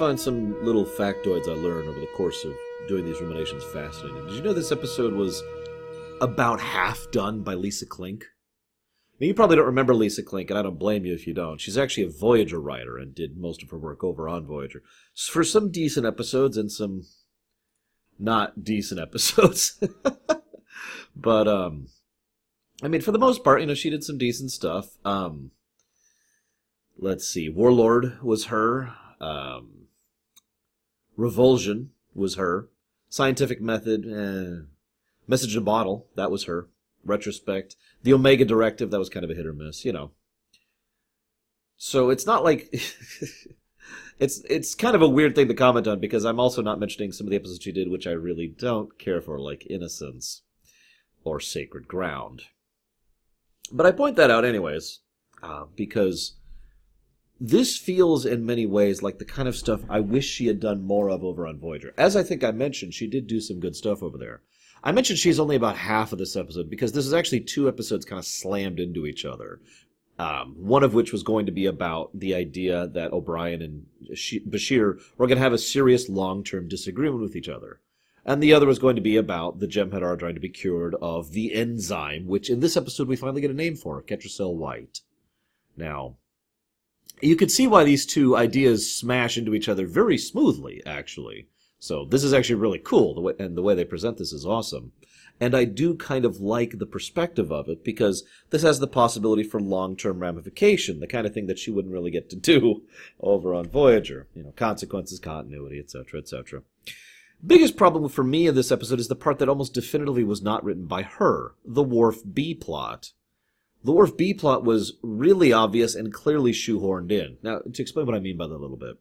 find some little factoids I learn over the course of doing these ruminations fascinating. Did you know this episode was about half done by Lisa Klink? Now, you probably don't remember Lisa Klink, and I don't blame you if you don't. She's actually a Voyager writer and did most of her work over on Voyager. For some decent episodes and some not decent episodes. but, um, I mean, for the most part, you know, she did some decent stuff. Um, let's see. Warlord was her. Um, Revulsion was her. Scientific Method, eh. Message in a Bottle, that was her. Retrospect. The Omega Directive, that was kind of a hit or miss, you know. So it's not like it's it's kind of a weird thing to comment on because I'm also not mentioning some of the episodes she did which I really don't care for, like Innocence or Sacred Ground. But I point that out anyways, uh, because this feels in many ways like the kind of stuff I wish she had done more of over on Voyager. As I think I mentioned, she did do some good stuff over there. I mentioned she's only about half of this episode because this is actually two episodes kind of slammed into each other. Um, one of which was going to be about the idea that O'Brien and Bashir were going to have a serious long term disagreement with each other. And the other was going to be about the Jem'Hadar trying to be cured of the enzyme, which in this episode we finally get a name for, Ketracel White. Now, you can see why these two ideas smash into each other very smoothly, actually. So this is actually really cool, the way, and the way they present this is awesome. And I do kind of like the perspective of it because this has the possibility for long-term ramification, the kind of thing that she wouldn't really get to do over on Voyager. You know, consequences, continuity, etc., etc. Biggest problem for me in this episode is the part that almost definitively was not written by her, the Worf B plot. The Worf B plot was really obvious and clearly shoehorned in. Now, to explain what I mean by that a little bit.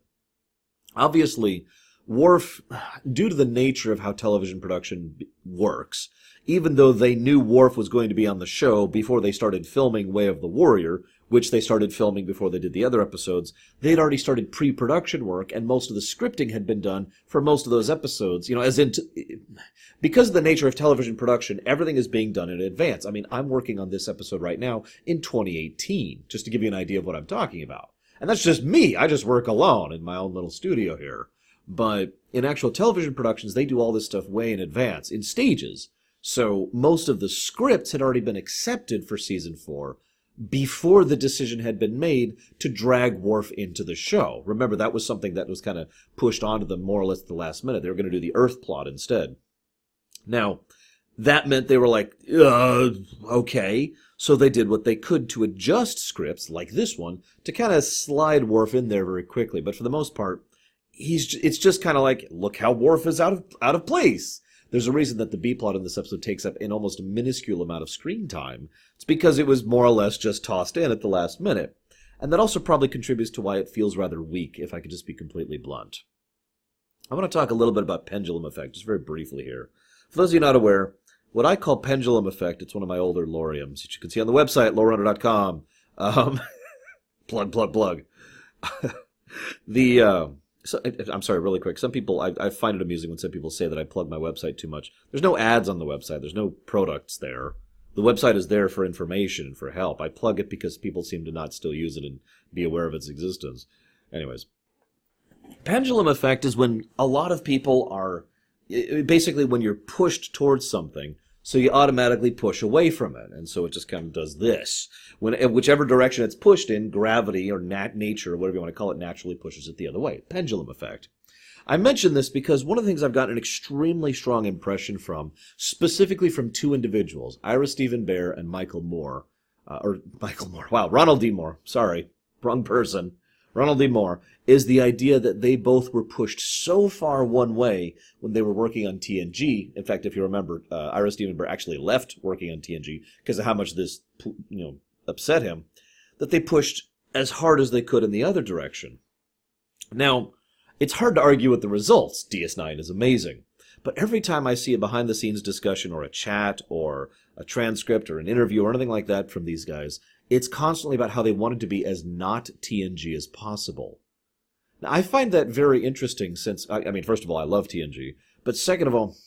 Obviously, Worf, due to the nature of how television production works, even though they knew Worf was going to be on the show before they started filming Way of the Warrior, which they started filming before they did the other episodes, they had already started pre-production work, and most of the scripting had been done for most of those episodes. You know, as in, t- because of the nature of television production, everything is being done in advance. I mean, I'm working on this episode right now in 2018, just to give you an idea of what I'm talking about. And that's just me. I just work alone in my own little studio here. But in actual television productions, they do all this stuff way in advance, in stages. So most of the scripts had already been accepted for season four before the decision had been made to drag Worf into the show. Remember, that was something that was kind of pushed onto them more or less at the last minute. They were going to do the Earth plot instead. Now, that meant they were like, uh, okay. So they did what they could to adjust scripts, like this one, to kind of slide Worf in there very quickly. But for the most part, he's, it's just kind of like, look how Worf is out of, out of place. There's a reason that the B plot in this episode takes up an almost minuscule amount of screen time. It's because it was more or less just tossed in at the last minute. And that also probably contributes to why it feels rather weak, if I could just be completely blunt. I want to talk a little bit about pendulum effect, just very briefly here. For those of you not aware, what I call pendulum effect, it's one of my older loriums, which you can see on the website, lorerunner.com. Um, plug, plug, plug. the, uh, so, I'm sorry, really quick. Some people, I, I find it amusing when some people say that I plug my website too much. There's no ads on the website. There's no products there. The website is there for information and for help. I plug it because people seem to not still use it and be aware of its existence. Anyways, pendulum effect is when a lot of people are basically when you're pushed towards something so you automatically push away from it. And so it just kind of does this. When, whichever direction it's pushed in, gravity or nat- nature, whatever you want to call it, naturally pushes it the other way. Pendulum effect. I mention this because one of the things I've gotten an extremely strong impression from, specifically from two individuals, Ira Steven Behr and Michael Moore, uh, or Michael Moore, wow, Ronald D. Moore, sorry, wrong person, Ronald D. Moore, is the idea that they both were pushed so far one way when they were working on TNG. In fact, if you remember, uh, Ira Steven actually left working on TNG because of how much this, you know, upset him, that they pushed as hard as they could in the other direction. Now, it's hard to argue with the results. DS9 is amazing. But every time I see a behind the scenes discussion or a chat or a transcript or an interview or anything like that from these guys, it's constantly about how they wanted to be as not TNG as possible. Now, I find that very interesting since, I, I mean, first of all, I love TNG, but second of all,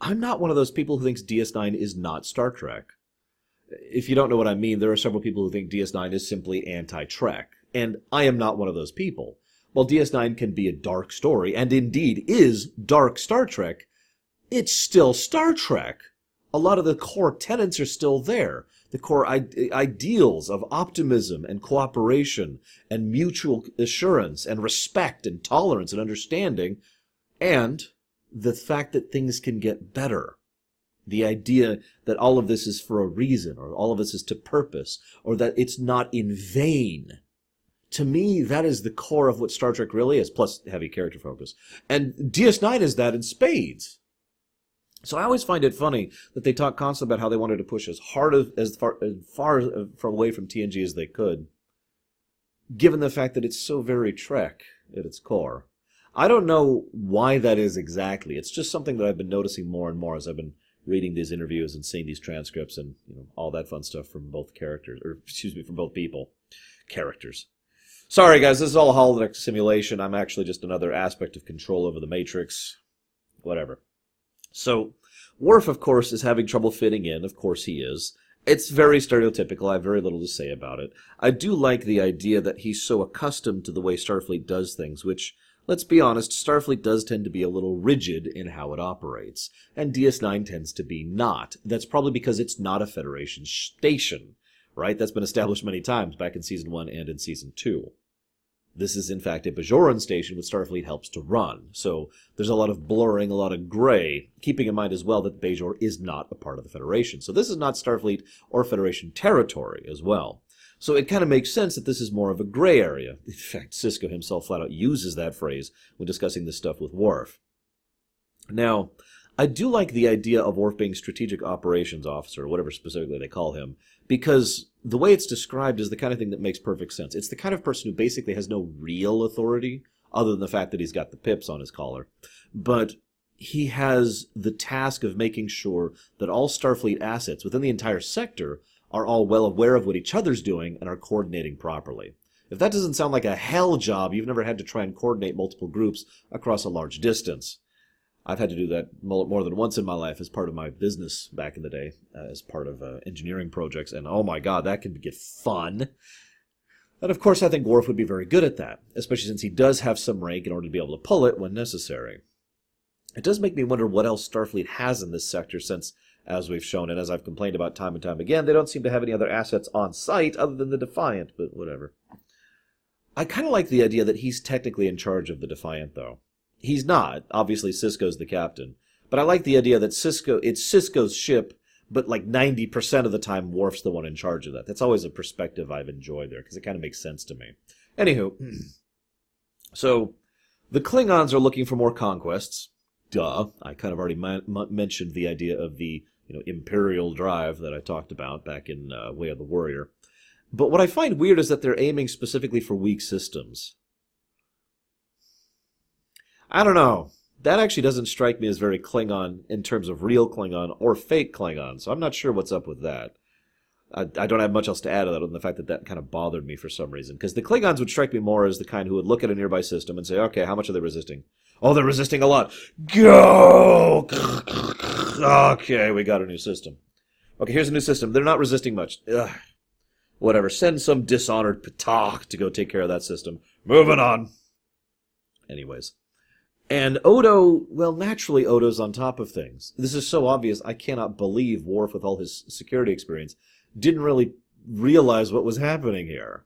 I'm not one of those people who thinks DS9 is not Star Trek. If you don't know what I mean, there are several people who think DS9 is simply anti Trek, and I am not one of those people. while DS9 can be a dark story, and indeed is dark Star Trek, it's still Star Trek. A lot of the core tenets are still there. The core ideals of optimism and cooperation and mutual assurance and respect and tolerance and understanding, and the fact that things can get better. The idea that all of this is for a reason, or all of this is to purpose, or that it's not in vain. To me, that is the core of what Star Trek really is, plus heavy character focus. And DS9 is that in spades. So I always find it funny that they talk constantly about how they wanted to push as hard as, as far as far uh, from away from TNG as they could, given the fact that it's so very Trek at its core. I don't know why that is exactly. It's just something that I've been noticing more and more as I've been reading these interviews and seeing these transcripts and you know all that fun stuff from both characters or excuse me from both people characters sorry guys this is all a holodeck simulation i'm actually just another aspect of control over the matrix whatever so Worf, of course, is having trouble fitting in. Of course he is. It's very stereotypical. I have very little to say about it. I do like the idea that he's so accustomed to the way Starfleet does things, which, let's be honest, Starfleet does tend to be a little rigid in how it operates. And DS9 tends to be not. That's probably because it's not a Federation station, right? That's been established many times back in Season 1 and in Season 2. This is, in fact, a Bajoran station which Starfleet helps to run. So there's a lot of blurring, a lot of gray, keeping in mind as well that Bajor is not a part of the Federation. So this is not Starfleet or Federation territory as well. So it kind of makes sense that this is more of a gray area. In fact, Sisko himself flat out uses that phrase when discussing this stuff with Worf. Now, I do like the idea of Worf being strategic operations officer, or whatever specifically they call him, because the way it's described is the kind of thing that makes perfect sense. It's the kind of person who basically has no real authority, other than the fact that he's got the pips on his collar. But he has the task of making sure that all Starfleet assets within the entire sector are all well aware of what each other's doing and are coordinating properly. If that doesn't sound like a hell job, you've never had to try and coordinate multiple groups across a large distance. I've had to do that more than once in my life as part of my business back in the day, uh, as part of uh, engineering projects. And oh my god, that can get fun. And of course, I think Worf would be very good at that, especially since he does have some rank in order to be able to pull it when necessary. It does make me wonder what else Starfleet has in this sector, since, as we've shown and as I've complained about time and time again, they don't seem to have any other assets on site other than the Defiant, but whatever. I kind of like the idea that he's technically in charge of the Defiant, though. He's not. Obviously, Sisko's the captain. But I like the idea that Sisko, it's Sisko's ship, but like 90% of the time, Worf's the one in charge of that. That's always a perspective I've enjoyed there, because it kind of makes sense to me. Anywho, so the Klingons are looking for more conquests. Duh. I kind of already ma- mentioned the idea of the you know imperial drive that I talked about back in uh, Way of the Warrior. But what I find weird is that they're aiming specifically for weak systems. I don't know. That actually doesn't strike me as very Klingon in terms of real Klingon or fake Klingon, so I'm not sure what's up with that. I, I don't have much else to add other than the fact that that kind of bothered me for some reason. Because the Klingons would strike me more as the kind who would look at a nearby system and say, okay, how much are they resisting? Oh, they're resisting a lot. Go! okay, we got a new system. Okay, here's a new system. They're not resisting much. Ugh. Whatever. Send some dishonored P'Tak to go take care of that system. Moving on. Anyways. And Odo, well, naturally, Odo's on top of things. This is so obvious, I cannot believe Worf, with all his security experience, didn't really realize what was happening here.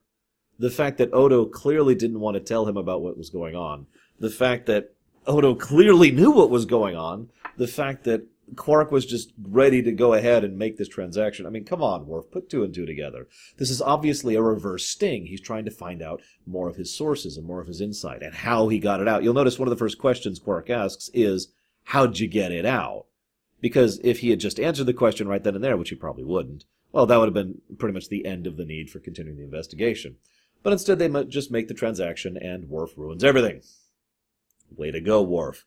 The fact that Odo clearly didn't want to tell him about what was going on. The fact that Odo clearly knew what was going on. The fact that Quark was just ready to go ahead and make this transaction. I mean, come on, Worf, put two and two together. This is obviously a reverse sting. He's trying to find out more of his sources and more of his insight and how he got it out. You'll notice one of the first questions Quark asks is, How'd you get it out? Because if he had just answered the question right then and there, which he probably wouldn't, well, that would have been pretty much the end of the need for continuing the investigation. But instead, they just make the transaction, and Worf ruins everything. Way to go, Worf.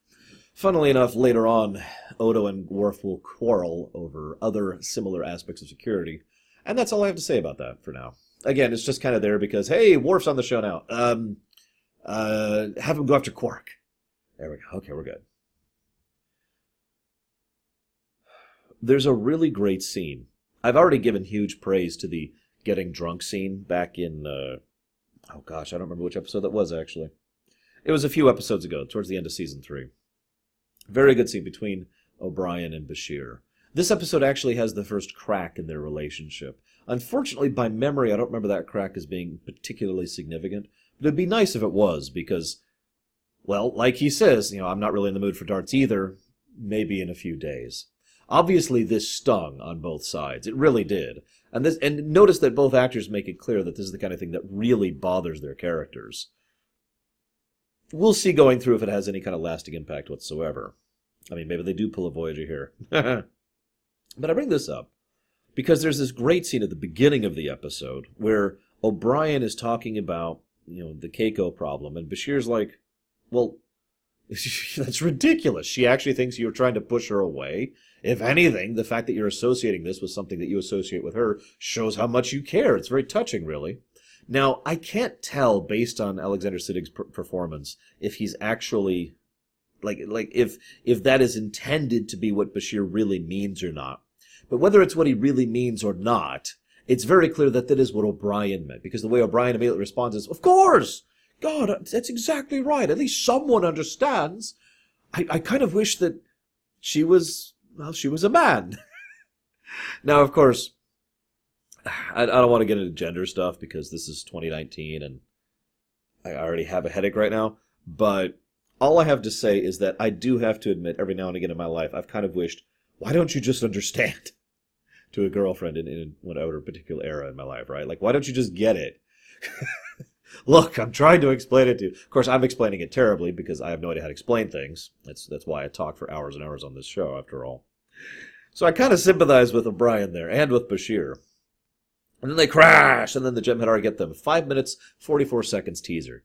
Funnily enough, later on, Odo and Worf will quarrel over other similar aspects of security. And that's all I have to say about that for now. Again, it's just kind of there because, hey, Worf's on the show now. Um, uh, have him go after Quark. There we go. Okay, we're good. There's a really great scene. I've already given huge praise to the getting drunk scene back in, uh, oh gosh, I don't remember which episode that was actually. It was a few episodes ago, towards the end of season three. Very good scene between O'Brien and Bashir. This episode actually has the first crack in their relationship. Unfortunately, by memory, I don't remember that crack as being particularly significant. But it'd be nice if it was, because, well, like he says, you know, I'm not really in the mood for darts either. Maybe in a few days. Obviously, this stung on both sides. It really did. And this, and notice that both actors make it clear that this is the kind of thing that really bothers their characters. We'll see going through if it has any kind of lasting impact whatsoever. I mean, maybe they do pull a Voyager here. but I bring this up because there's this great scene at the beginning of the episode where O'Brien is talking about, you know, the Keiko problem, and Bashir's like, well, that's ridiculous. She actually thinks you're trying to push her away. If anything, the fact that you're associating this with something that you associate with her shows how much you care. It's very touching, really. Now, I can't tell based on Alexander Siddig's per- performance if he's actually like like if if that is intended to be what Bashir really means or not. But whether it's what he really means or not, it's very clear that that is what O'Brien meant because the way O'Brien immediately responds is, "Of course, God, that's exactly right. At least someone understands." I, I kind of wish that she was well, she was a man. now, of course, I, I don't want to get into gender stuff because this is 2019 and I already have a headache right now. But all I have to say is that I do have to admit, every now and again in my life, I've kind of wished, why don't you just understand? to a girlfriend in, in whatever particular era in my life, right? Like, why don't you just get it? Look, I'm trying to explain it to you. Of course, I'm explaining it terribly because I have no idea how to explain things. That's that's why I talk for hours and hours on this show, after all. So I kind of sympathize with O'Brien there and with Bashir. And then they crash, and then the Jem'Hadar get them. Five minutes, 44 seconds teaser.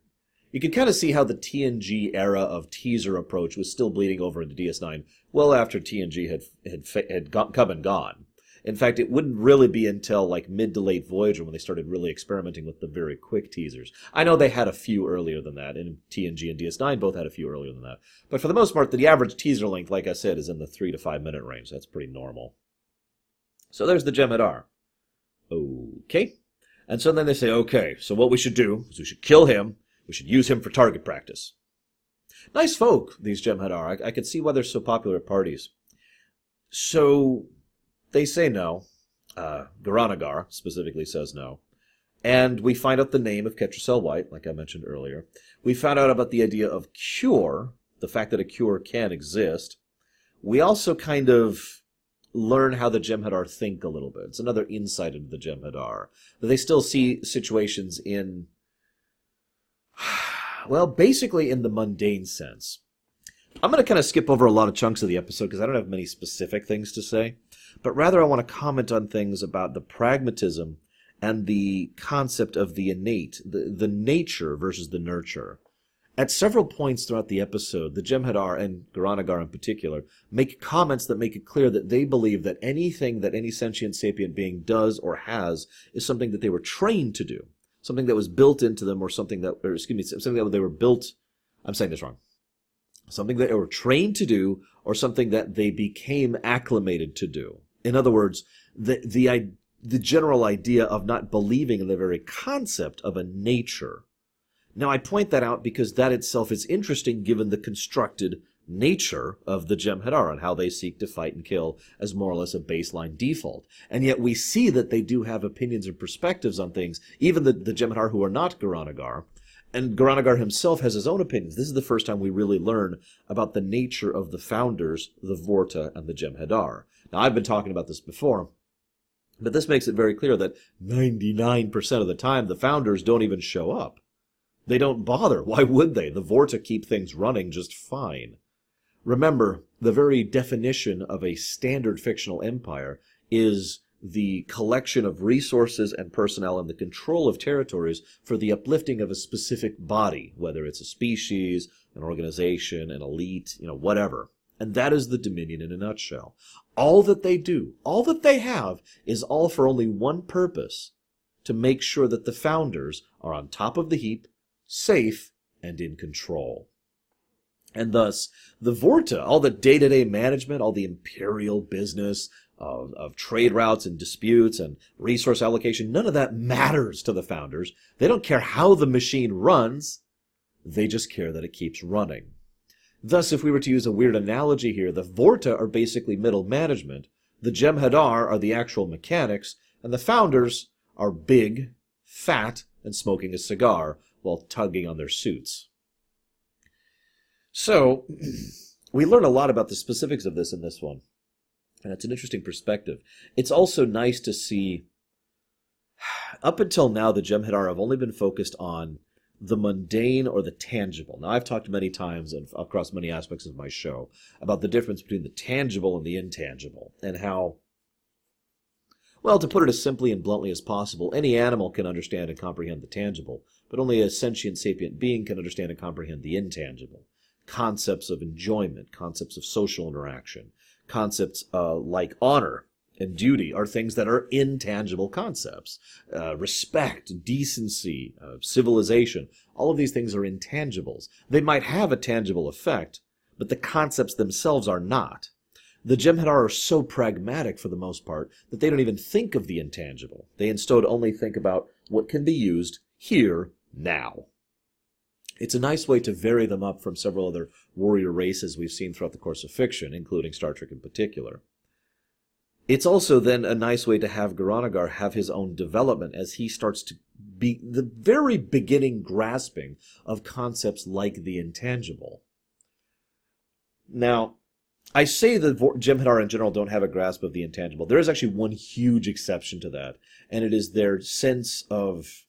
You can kind of see how the TNG era of teaser approach was still bleeding over into DS9 well after TNG had had had come and gone. In fact, it wouldn't really be until like mid to late Voyager when they started really experimenting with the very quick teasers. I know they had a few earlier than that, and TNG and DS9 both had a few earlier than that. But for the most part, the average teaser length, like I said, is in the three to five minute range. That's pretty normal. So there's the Jem'Hadar. Okay. And so then they say, okay, so what we should do is we should kill him. We should use him for target practice. Nice folk, these Jem'Hadar. I, I can see why they're so popular at parties. So they say no. Uh, Goran'Agar specifically says no. And we find out the name of Ketracel White, like I mentioned earlier. We found out about the idea of cure, the fact that a cure can exist. We also kind of learn how the Jem'Hadar think a little bit. It's another insight into the Jem'Hadar. They still see situations in, well, basically in the mundane sense. I'm going to kind of skip over a lot of chunks of the episode because I don't have many specific things to say but rather I want to comment on things about the pragmatism and the concept of the innate, the, the nature versus the nurture. At several points throughout the episode, the Jem'Hadar, and Goran'Agar in particular, make comments that make it clear that they believe that anything that any sentient sapient being does or has is something that they were trained to do, something that was built into them, or something that, or excuse me, something that they were built. I'm saying this wrong. Something that they were trained to do, or something that they became acclimated to do. In other words, the, the, the general idea of not believing in the very concept of a nature. Now, I point that out because that itself is interesting given the constructed nature of the Jem'Hadar and how they seek to fight and kill as more or less a baseline default. And yet we see that they do have opinions and perspectives on things, even the, the Jem'Hadar who are not Goran'Agar. And Goran'Agar himself has his own opinions. This is the first time we really learn about the nature of the founders, the Vorta and the Jem'Hadar. Now, I've been talking about this before, but this makes it very clear that 99% of the time the founders don't even show up. They don't bother. Why would they? The Vorta keep things running just fine. Remember, the very definition of a standard fictional empire is the collection of resources and personnel and the control of territories for the uplifting of a specific body, whether it's a species, an organization, an elite, you know, whatever. And that is the Dominion in a nutshell. All that they do, all that they have, is all for only one purpose to make sure that the founders are on top of the heap, safe, and in control. And thus, the Vorta, all the day to day management, all the imperial business of, of trade routes and disputes and resource allocation, none of that matters to the founders. They don't care how the machine runs. They just care that it keeps running. Thus, if we were to use a weird analogy here, the Vorta are basically middle management, the Jem'Hadar are the actual mechanics, and the founders are big, fat, and smoking a cigar while tugging on their suits. So, we learn a lot about the specifics of this in this one. And it's an interesting perspective. It's also nice to see. Up until now, the Jem'Hadar have only been focused on the mundane or the tangible. Now, I've talked many times and across many aspects of my show about the difference between the tangible and the intangible, and how, well, to put it as simply and bluntly as possible, any animal can understand and comprehend the tangible, but only a sentient sapient being can understand and comprehend the intangible. Concepts of enjoyment, concepts of social interaction, concepts uh, like honor and duty are things that are intangible concepts. Uh, respect, decency, uh, civilization, all of these things are intangibles. They might have a tangible effect, but the concepts themselves are not. The Jem'Hadar are so pragmatic for the most part that they don't even think of the intangible. They instead only think about what can be used here, now. It's a nice way to vary them up from several other warrior races we've seen throughout the course of fiction, including Star Trek in particular. It's also then a nice way to have Goran'Agar have his own development as he starts to be the very beginning grasping of concepts like the intangible. Now, I say that Jem'Hadar in general don't have a grasp of the intangible. There is actually one huge exception to that, and it is their sense of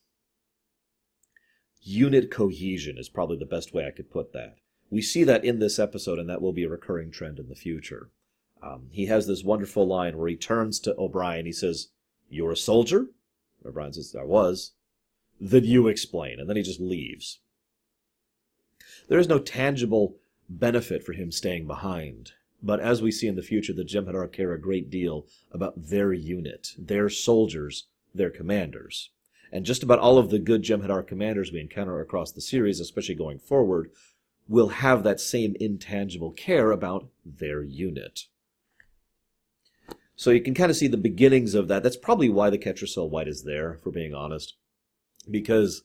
unit cohesion is probably the best way I could put that. We see that in this episode, and that will be a recurring trend in the future. Um, he has this wonderful line where he turns to O'Brien. He says, You're a soldier? O'Brien says, I was. Then you explain. And then he just leaves. There is no tangible benefit for him staying behind. But as we see in the future, the Jem'Hadar care a great deal about their unit, their soldiers, their commanders. And just about all of the good Jem'Hadar commanders we encounter across the series, especially going forward, will have that same intangible care about their unit. So you can kind of see the beginnings of that. That's probably why the Ketracel White is there, for being honest. Because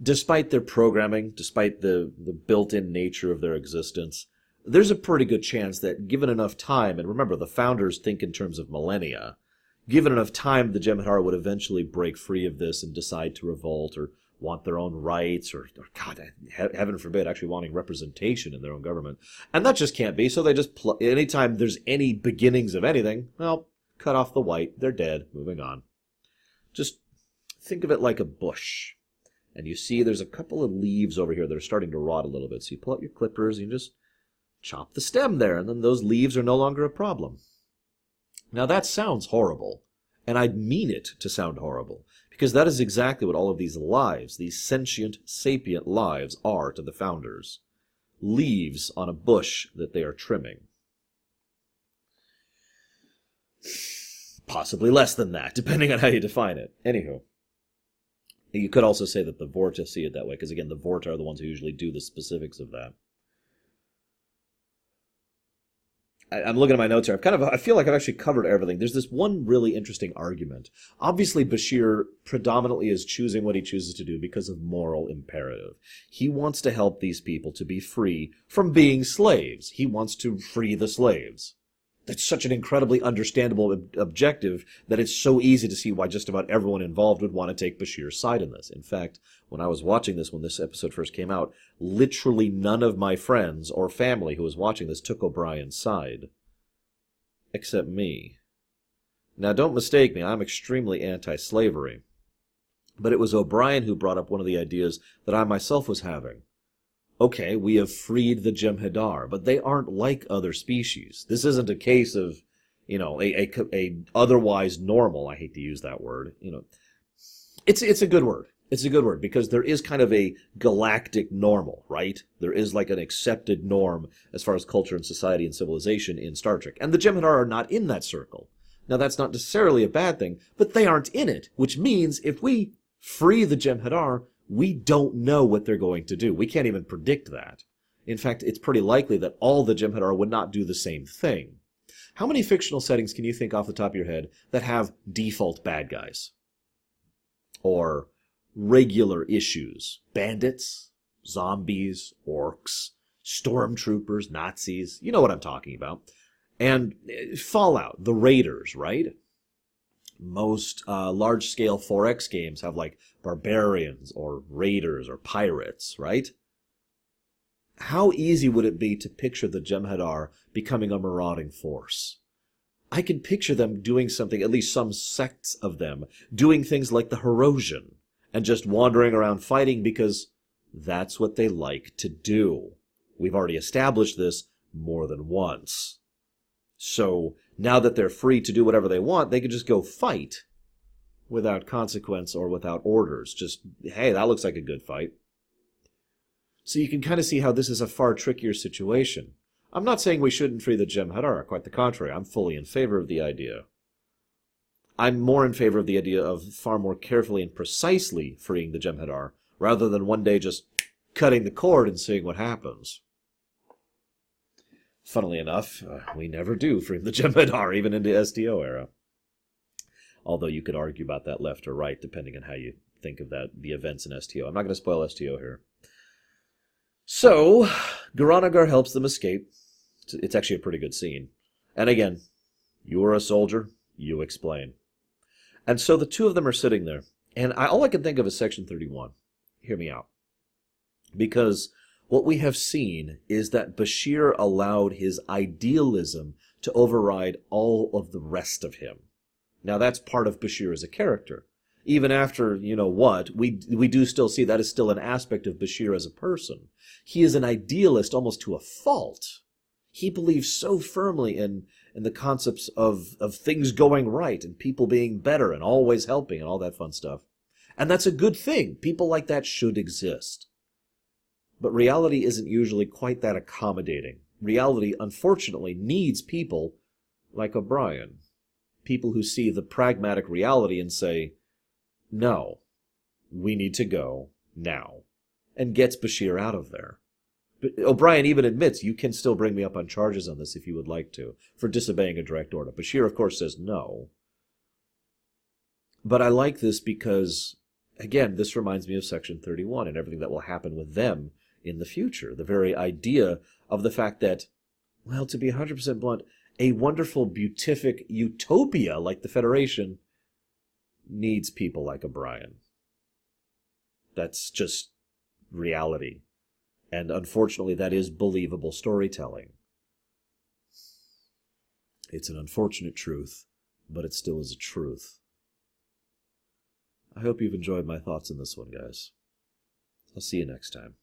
despite their programming, despite the, the built-in nature of their existence, there's a pretty good chance that given enough time, and remember, the founders think in terms of millennia, given enough time, the Jem'Hadar would eventually break free of this and decide to revolt or want their own rights or, or God, heaven forbid, actually wanting representation in their own government. And that just can't be. So they just, pl- anytime there's any beginnings of anything, well, cut off the white. They're dead. Moving on. Just think of it like a bush. And you see there's a couple of leaves over here that are starting to rot a little bit. So you pull out your clippers and you just chop the stem there. And then those leaves are no longer a problem. Now that sounds horrible, and I'd mean it to sound horrible, because that is exactly what all of these lives, these sentient, sapient lives, are to the founders. Leaves on a bush that they are trimming. Possibly less than that, depending on how you define it. Anywho. You could also say that the Vorta see it that way, because again, the Vorta are the ones who usually do the specifics of that. I, am looking at my notes here. I've kind of, I feel like I've actually covered everything. There's this one really interesting argument. Obviously, Bashir predominantly is choosing what he chooses to do because of moral imperative. He wants to help these people to be free from being slaves. He wants to free the slaves. That's such an incredibly understandable ob- objective that it's so easy to see why just about everyone involved would want to take Bashir's side in this. In fact, when I was watching this, when this episode first came out, literally none of my friends or family who was watching this took O'Brien's side. Except me. Now, don't mistake me, I'm extremely anti slavery. But it was O'Brien who brought up one of the ideas that I myself was having okay, we have freed the Jem'Hadar, but they aren't like other species. This isn't a case of, you know, a, a, a otherwise normal. I hate to use that word. You know, it's it's a good word. It's a good word because there is kind of a galactic normal, right? There is like an accepted norm as far as culture and society and civilization in Star Trek, and the Jem'Hadar are not in that circle. Now that's not necessarily a bad thing, but they aren't in it, which means if we free the Jem'Hadar, we don't know what they're going to do. We can't even predict that. In fact, it's pretty likely that all the Jem'Hadar would not do the same thing. How many fictional settings can you think off the top of your head that have default bad guys? Or regular issues? Bandits? zombies, orcs, stormtroopers, Nazis. You know what I'm talking about. And uh, Fallout, the Raiders, right? Most uh, large scale 4X games have like barbarians or raiders or pirates, right? How easy would it be to picture the Jem'Hadar becoming a marauding force? I can picture them doing something, at least some sects of them, doing things like the Hirogen and just wandering around fighting because that's what they like to do. We've already established this more than once. So now that they're free to do whatever they want, they can just go fight without consequence or without orders. Just, hey, that looks like a good fight. So you can kind of see how this is a far trickier situation. I'm not saying we shouldn't free the Jem'Hadar, quite the contrary. I'm fully in favor of the idea. I'm more in favor of the idea of far more carefully and precisely freeing the Jem'Hadar, rather than one day just cutting the cord and seeing what happens. Funnily enough, uh, we never do free the Jem'Hadar, even in the STO era. Although you could argue about that left or right, depending on how you think of that the events in STO. I'm not going to spoil STO here. So, Goran'Agar helps them escape. It's actually a pretty good scene. And again, you are a soldier, you explain. And so the two of them are sitting there, and I, all I can think of is Section 31. Hear me out. Because what we have seen is that Bashir allowed his idealism to override all of the rest of him. Now that's part of Bashir as a character. Even after, you know what, we, we do still see that is still an aspect of Bashir as a person. He is an idealist almost to a fault. He believes so firmly in, in the concepts of, of things going right and people being better and always helping and all that fun stuff. And that's a good thing. People like that should exist. But reality isn't usually quite that accommodating. Reality, unfortunately, needs people like O'Brien. People who see the pragmatic reality and say, no, we need to go now, and gets Bashir out of there. But O'Brien even admits you can still bring me up on charges on this if you would like to, for disobeying a direct order. Bashir, of course, says no. But I like this because, again, this reminds me of Section 31 and everything that will happen with them in the future. The very idea of the fact that, well, to be 100% blunt, a wonderful, beatific utopia like the Federation needs people like O'Brien. That's just reality. And unfortunately, that is believable storytelling. It's an unfortunate truth, but it still is a truth. I hope you've enjoyed my thoughts on this one, guys. I'll see you next time.